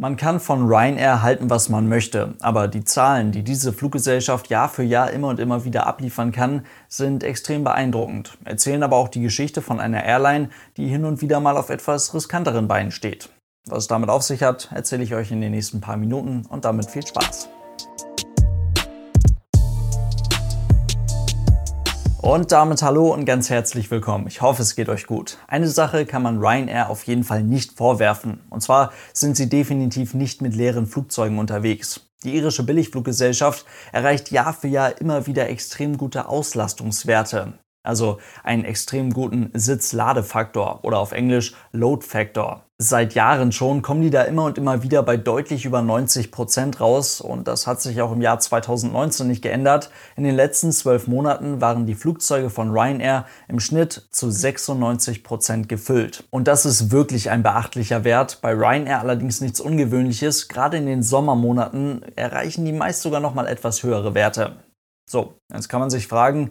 Man kann von Ryanair halten, was man möchte, aber die Zahlen, die diese Fluggesellschaft Jahr für Jahr immer und immer wieder abliefern kann, sind extrem beeindruckend, erzählen aber auch die Geschichte von einer Airline, die hin und wieder mal auf etwas riskanteren Beinen steht. Was es damit auf sich hat, erzähle ich euch in den nächsten paar Minuten und damit viel Spaß. Und damit hallo und ganz herzlich willkommen. Ich hoffe, es geht euch gut. Eine Sache kann man Ryanair auf jeden Fall nicht vorwerfen. Und zwar sind sie definitiv nicht mit leeren Flugzeugen unterwegs. Die irische Billigfluggesellschaft erreicht Jahr für Jahr immer wieder extrem gute Auslastungswerte. Also einen extrem guten Sitzladefaktor oder auf Englisch Load Factor. Seit Jahren schon kommen die da immer und immer wieder bei deutlich über 90 Prozent raus und das hat sich auch im Jahr 2019 nicht geändert. In den letzten zwölf Monaten waren die Flugzeuge von Ryanair im Schnitt zu 96 Prozent gefüllt. Und das ist wirklich ein beachtlicher Wert. Bei Ryanair allerdings nichts Ungewöhnliches. Gerade in den Sommermonaten erreichen die meist sogar noch mal etwas höhere Werte. So, jetzt kann man sich fragen,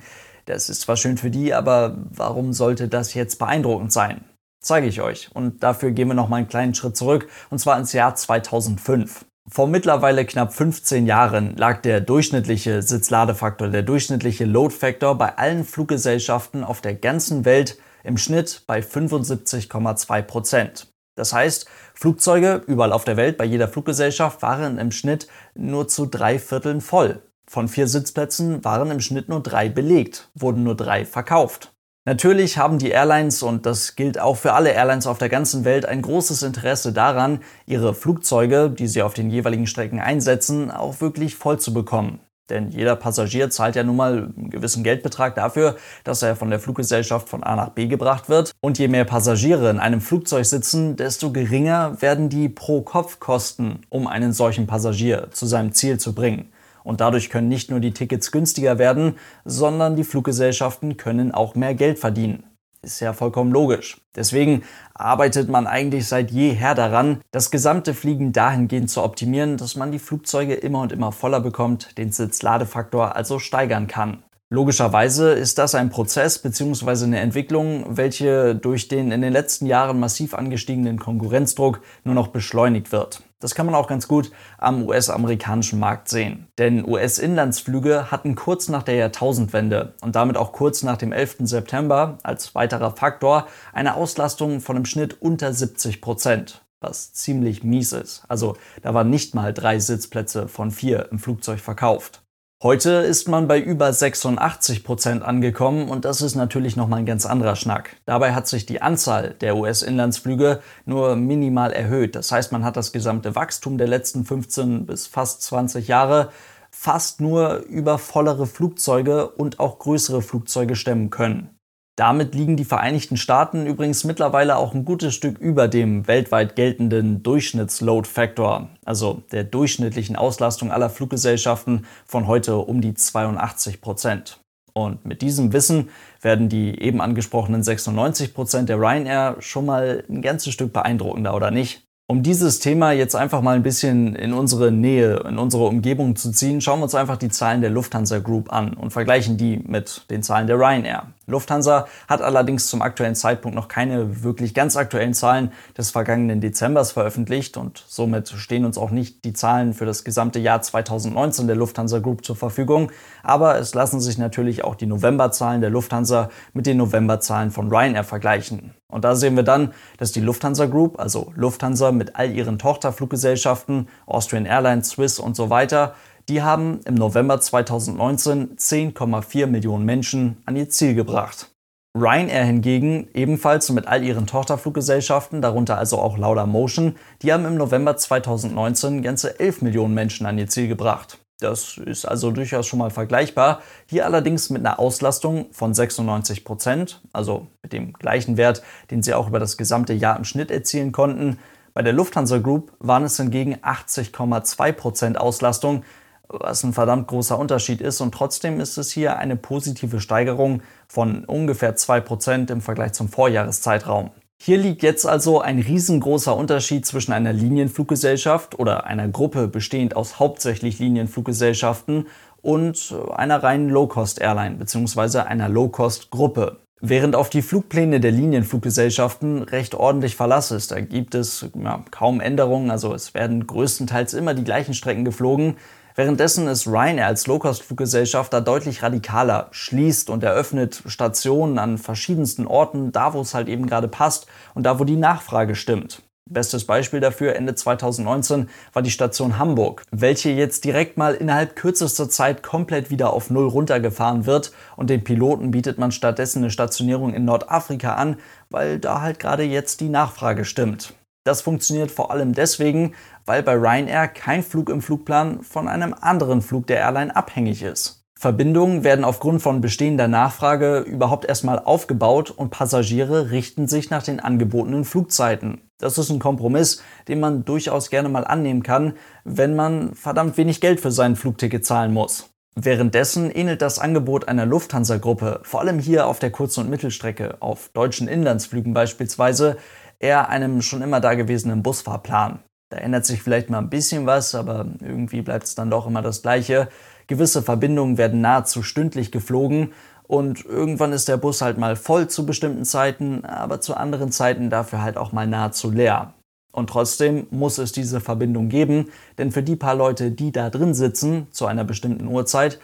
das ist zwar schön für die, aber warum sollte das jetzt beeindruckend sein? zeige ich euch. Und dafür gehen wir noch mal einen kleinen Schritt zurück, und zwar ins Jahr 2005. Vor mittlerweile knapp 15 Jahren lag der durchschnittliche Sitzladefaktor, der durchschnittliche Load Factor bei allen Fluggesellschaften auf der ganzen Welt im Schnitt bei 75,2 Prozent. Das heißt, Flugzeuge überall auf der Welt bei jeder Fluggesellschaft waren im Schnitt nur zu drei Vierteln voll. Von vier Sitzplätzen waren im Schnitt nur drei belegt, wurden nur drei verkauft. Natürlich haben die Airlines, und das gilt auch für alle Airlines auf der ganzen Welt, ein großes Interesse daran, ihre Flugzeuge, die sie auf den jeweiligen Strecken einsetzen, auch wirklich voll zu bekommen. Denn jeder Passagier zahlt ja nun mal einen gewissen Geldbetrag dafür, dass er von der Fluggesellschaft von A nach B gebracht wird. Und je mehr Passagiere in einem Flugzeug sitzen, desto geringer werden die Pro-Kopf-Kosten, um einen solchen Passagier zu seinem Ziel zu bringen. Und dadurch können nicht nur die Tickets günstiger werden, sondern die Fluggesellschaften können auch mehr Geld verdienen. Ist ja vollkommen logisch. Deswegen arbeitet man eigentlich seit jeher daran, das gesamte Fliegen dahingehend zu optimieren, dass man die Flugzeuge immer und immer voller bekommt, den Sitzladefaktor also steigern kann. Logischerweise ist das ein Prozess bzw. eine Entwicklung, welche durch den in den letzten Jahren massiv angestiegenen Konkurrenzdruck nur noch beschleunigt wird. Das kann man auch ganz gut am US-amerikanischen Markt sehen. Denn US-Inlandsflüge hatten kurz nach der Jahrtausendwende und damit auch kurz nach dem 11. September als weiterer Faktor eine Auslastung von im Schnitt unter 70 Prozent, was ziemlich mies ist. Also da waren nicht mal drei Sitzplätze von vier im Flugzeug verkauft. Heute ist man bei über 86 Prozent angekommen und das ist natürlich nochmal ein ganz anderer Schnack. Dabei hat sich die Anzahl der US-Inlandsflüge nur minimal erhöht. Das heißt, man hat das gesamte Wachstum der letzten 15 bis fast 20 Jahre fast nur über vollere Flugzeuge und auch größere Flugzeuge stemmen können. Damit liegen die Vereinigten Staaten übrigens mittlerweile auch ein gutes Stück über dem weltweit geltenden Durchschnittsload Factor, also der durchschnittlichen Auslastung aller Fluggesellschaften von heute um die 82 Prozent. Und mit diesem Wissen werden die eben angesprochenen 96 Prozent der Ryanair schon mal ein ganzes Stück beeindruckender, oder nicht? Um dieses Thema jetzt einfach mal ein bisschen in unsere Nähe, in unsere Umgebung zu ziehen, schauen wir uns einfach die Zahlen der Lufthansa Group an und vergleichen die mit den Zahlen der Ryanair. Lufthansa hat allerdings zum aktuellen Zeitpunkt noch keine wirklich ganz aktuellen Zahlen des vergangenen Dezembers veröffentlicht und somit stehen uns auch nicht die Zahlen für das gesamte Jahr 2019 der Lufthansa Group zur Verfügung. Aber es lassen sich natürlich auch die Novemberzahlen der Lufthansa mit den Novemberzahlen von Ryanair vergleichen. Und da sehen wir dann, dass die Lufthansa Group, also Lufthansa mit all ihren Tochterfluggesellschaften, Austrian Airlines, Swiss und so weiter, die haben im November 2019 10,4 Millionen Menschen an ihr Ziel gebracht. Ryanair hingegen, ebenfalls mit all ihren Tochterfluggesellschaften, darunter also auch Lauda Motion, die haben im November 2019 ganze 11 Millionen Menschen an ihr Ziel gebracht. Das ist also durchaus schon mal vergleichbar. Hier allerdings mit einer Auslastung von 96 Prozent, also mit dem gleichen Wert, den sie auch über das gesamte Jahr im Schnitt erzielen konnten. Bei der Lufthansa Group waren es hingegen 80,2 Prozent Auslastung, was ein verdammt großer Unterschied ist. Und trotzdem ist es hier eine positive Steigerung von ungefähr 2 Prozent im Vergleich zum Vorjahreszeitraum. Hier liegt jetzt also ein riesengroßer Unterschied zwischen einer Linienfluggesellschaft oder einer Gruppe bestehend aus hauptsächlich Linienfluggesellschaften und einer reinen Low-Cost-Airline bzw. einer Low-Cost-Gruppe. Während auf die Flugpläne der Linienfluggesellschaften recht ordentlich Verlass ist, da gibt es ja, kaum Änderungen, also es werden größtenteils immer die gleichen Strecken geflogen. Währenddessen ist Ryanair als Low-Cost-Fluggesellschaft da deutlich radikaler, schließt und eröffnet Stationen an verschiedensten Orten, da wo es halt eben gerade passt und da wo die Nachfrage stimmt. Bestes Beispiel dafür Ende 2019 war die Station Hamburg, welche jetzt direkt mal innerhalb kürzester Zeit komplett wieder auf Null runtergefahren wird und den Piloten bietet man stattdessen eine Stationierung in Nordafrika an, weil da halt gerade jetzt die Nachfrage stimmt. Das funktioniert vor allem deswegen, weil bei Ryanair kein Flug im Flugplan von einem anderen Flug der Airline abhängig ist. Verbindungen werden aufgrund von bestehender Nachfrage überhaupt erstmal aufgebaut und Passagiere richten sich nach den angebotenen Flugzeiten. Das ist ein Kompromiss, den man durchaus gerne mal annehmen kann, wenn man verdammt wenig Geld für sein Flugticket zahlen muss. Währenddessen ähnelt das Angebot einer Lufthansa-Gruppe, vor allem hier auf der Kurz- und Mittelstrecke, auf deutschen Inlandsflügen beispielsweise, eher einem schon immer dagewesenen Busfahrplan. Da ändert sich vielleicht mal ein bisschen was, aber irgendwie bleibt es dann doch immer das Gleiche. Gewisse Verbindungen werden nahezu stündlich geflogen und irgendwann ist der Bus halt mal voll zu bestimmten Zeiten, aber zu anderen Zeiten dafür halt auch mal nahezu leer. Und trotzdem muss es diese Verbindung geben, denn für die paar Leute, die da drin sitzen, zu einer bestimmten Uhrzeit,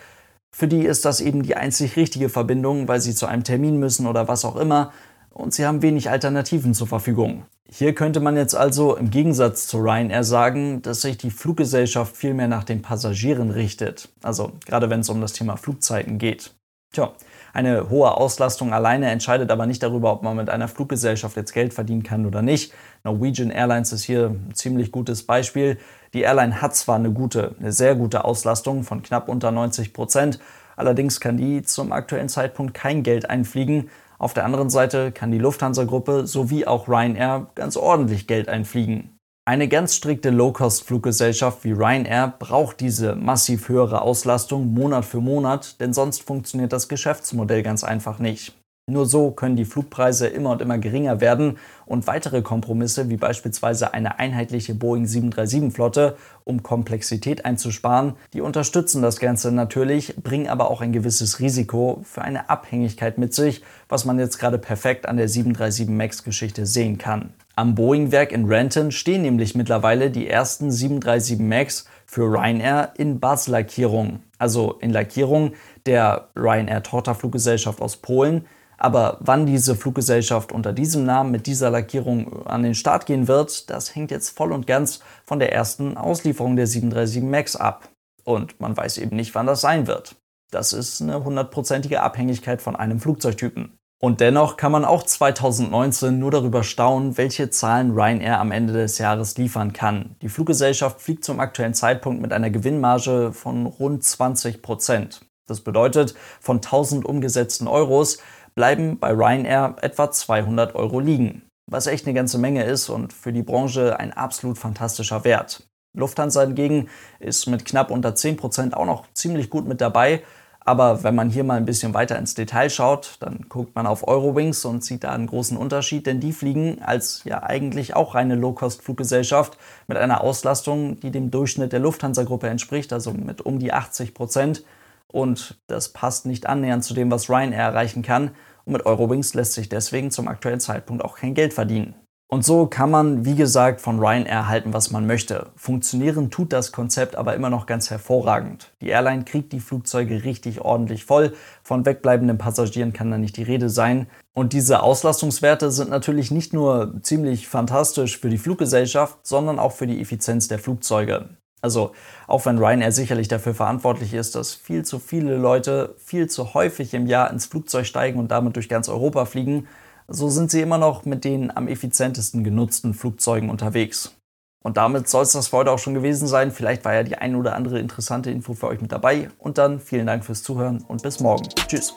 für die ist das eben die einzig richtige Verbindung, weil sie zu einem Termin müssen oder was auch immer, und sie haben wenig Alternativen zur Verfügung. Hier könnte man jetzt also im Gegensatz zu Ryanair sagen, dass sich die Fluggesellschaft viel mehr nach den Passagieren richtet. Also gerade wenn es um das Thema Flugzeiten geht. Tja, eine hohe Auslastung alleine entscheidet aber nicht darüber, ob man mit einer Fluggesellschaft jetzt Geld verdienen kann oder nicht. Norwegian Airlines ist hier ein ziemlich gutes Beispiel. Die Airline hat zwar eine gute, eine sehr gute Auslastung von knapp unter 90 Prozent, allerdings kann die zum aktuellen Zeitpunkt kein Geld einfliegen, auf der anderen Seite kann die Lufthansa-Gruppe sowie auch Ryanair ganz ordentlich Geld einfliegen. Eine ganz strikte Low-Cost-Fluggesellschaft wie Ryanair braucht diese massiv höhere Auslastung Monat für Monat, denn sonst funktioniert das Geschäftsmodell ganz einfach nicht. Nur so können die Flugpreise immer und immer geringer werden und weitere Kompromisse wie beispielsweise eine einheitliche Boeing 737-Flotte, um Komplexität einzusparen, die unterstützen das Ganze natürlich, bringen aber auch ein gewisses Risiko für eine Abhängigkeit mit sich, was man jetzt gerade perfekt an der 737 MAX-Geschichte sehen kann. Am Boeing-Werk in Renton stehen nämlich mittlerweile die ersten 737 MAX für Ryanair in Buzz-Lackierung, also in Lackierung der Ryanair-Tochterfluggesellschaft aus Polen, aber wann diese Fluggesellschaft unter diesem Namen mit dieser Lackierung an den Start gehen wird, das hängt jetzt voll und ganz von der ersten Auslieferung der 737 MAX ab. Und man weiß eben nicht, wann das sein wird. Das ist eine hundertprozentige Abhängigkeit von einem Flugzeugtypen. Und dennoch kann man auch 2019 nur darüber staunen, welche Zahlen Ryanair am Ende des Jahres liefern kann. Die Fluggesellschaft fliegt zum aktuellen Zeitpunkt mit einer Gewinnmarge von rund 20 Prozent. Das bedeutet, von 1000 umgesetzten Euros bleiben bei Ryanair etwa 200 Euro liegen, was echt eine ganze Menge ist und für die Branche ein absolut fantastischer Wert. Lufthansa hingegen ist mit knapp unter 10% auch noch ziemlich gut mit dabei. Aber wenn man hier mal ein bisschen weiter ins Detail schaut, dann guckt man auf Eurowings und sieht da einen großen Unterschied, denn die fliegen als ja eigentlich auch reine Low-Cost-Fluggesellschaft mit einer Auslastung, die dem Durchschnitt der Lufthansa-Gruppe entspricht, also mit um die 80 Prozent. Und das passt nicht annähernd zu dem, was Ryanair erreichen kann. Und mit Eurowings lässt sich deswegen zum aktuellen Zeitpunkt auch kein Geld verdienen. Und so kann man, wie gesagt, von Ryanair halten, was man möchte. Funktionieren tut das Konzept aber immer noch ganz hervorragend. Die Airline kriegt die Flugzeuge richtig ordentlich voll. Von wegbleibenden Passagieren kann da nicht die Rede sein. Und diese Auslastungswerte sind natürlich nicht nur ziemlich fantastisch für die Fluggesellschaft, sondern auch für die Effizienz der Flugzeuge. Also auch wenn Ryanair sicherlich dafür verantwortlich ist, dass viel zu viele Leute viel zu häufig im Jahr ins Flugzeug steigen und damit durch ganz Europa fliegen, so sind sie immer noch mit den am effizientesten genutzten Flugzeugen unterwegs. Und damit soll es das für heute auch schon gewesen sein. Vielleicht war ja die ein oder andere interessante Info für euch mit dabei. Und dann vielen Dank fürs Zuhören und bis morgen. Tschüss.